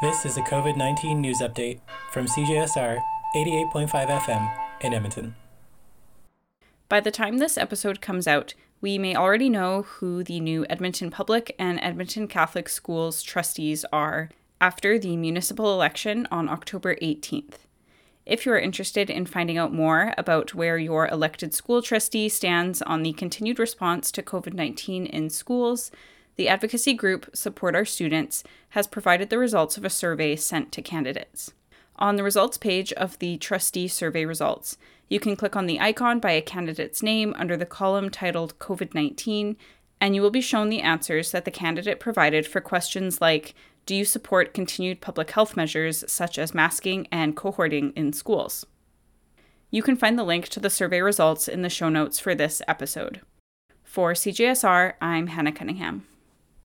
This is a COVID 19 news update from CJSR 88.5 FM in Edmonton. By the time this episode comes out, we may already know who the new Edmonton Public and Edmonton Catholic Schools trustees are after the municipal election on October 18th. If you are interested in finding out more about where your elected school trustee stands on the continued response to COVID 19 in schools, the advocacy group Support Our Students has provided the results of a survey sent to candidates. On the results page of the trustee survey results, you can click on the icon by a candidate's name under the column titled COVID 19, and you will be shown the answers that the candidate provided for questions like do you support continued public health measures such as masking and cohorting in schools? You can find the link to the survey results in the show notes for this episode. For CJSR, I'm Hannah Cunningham.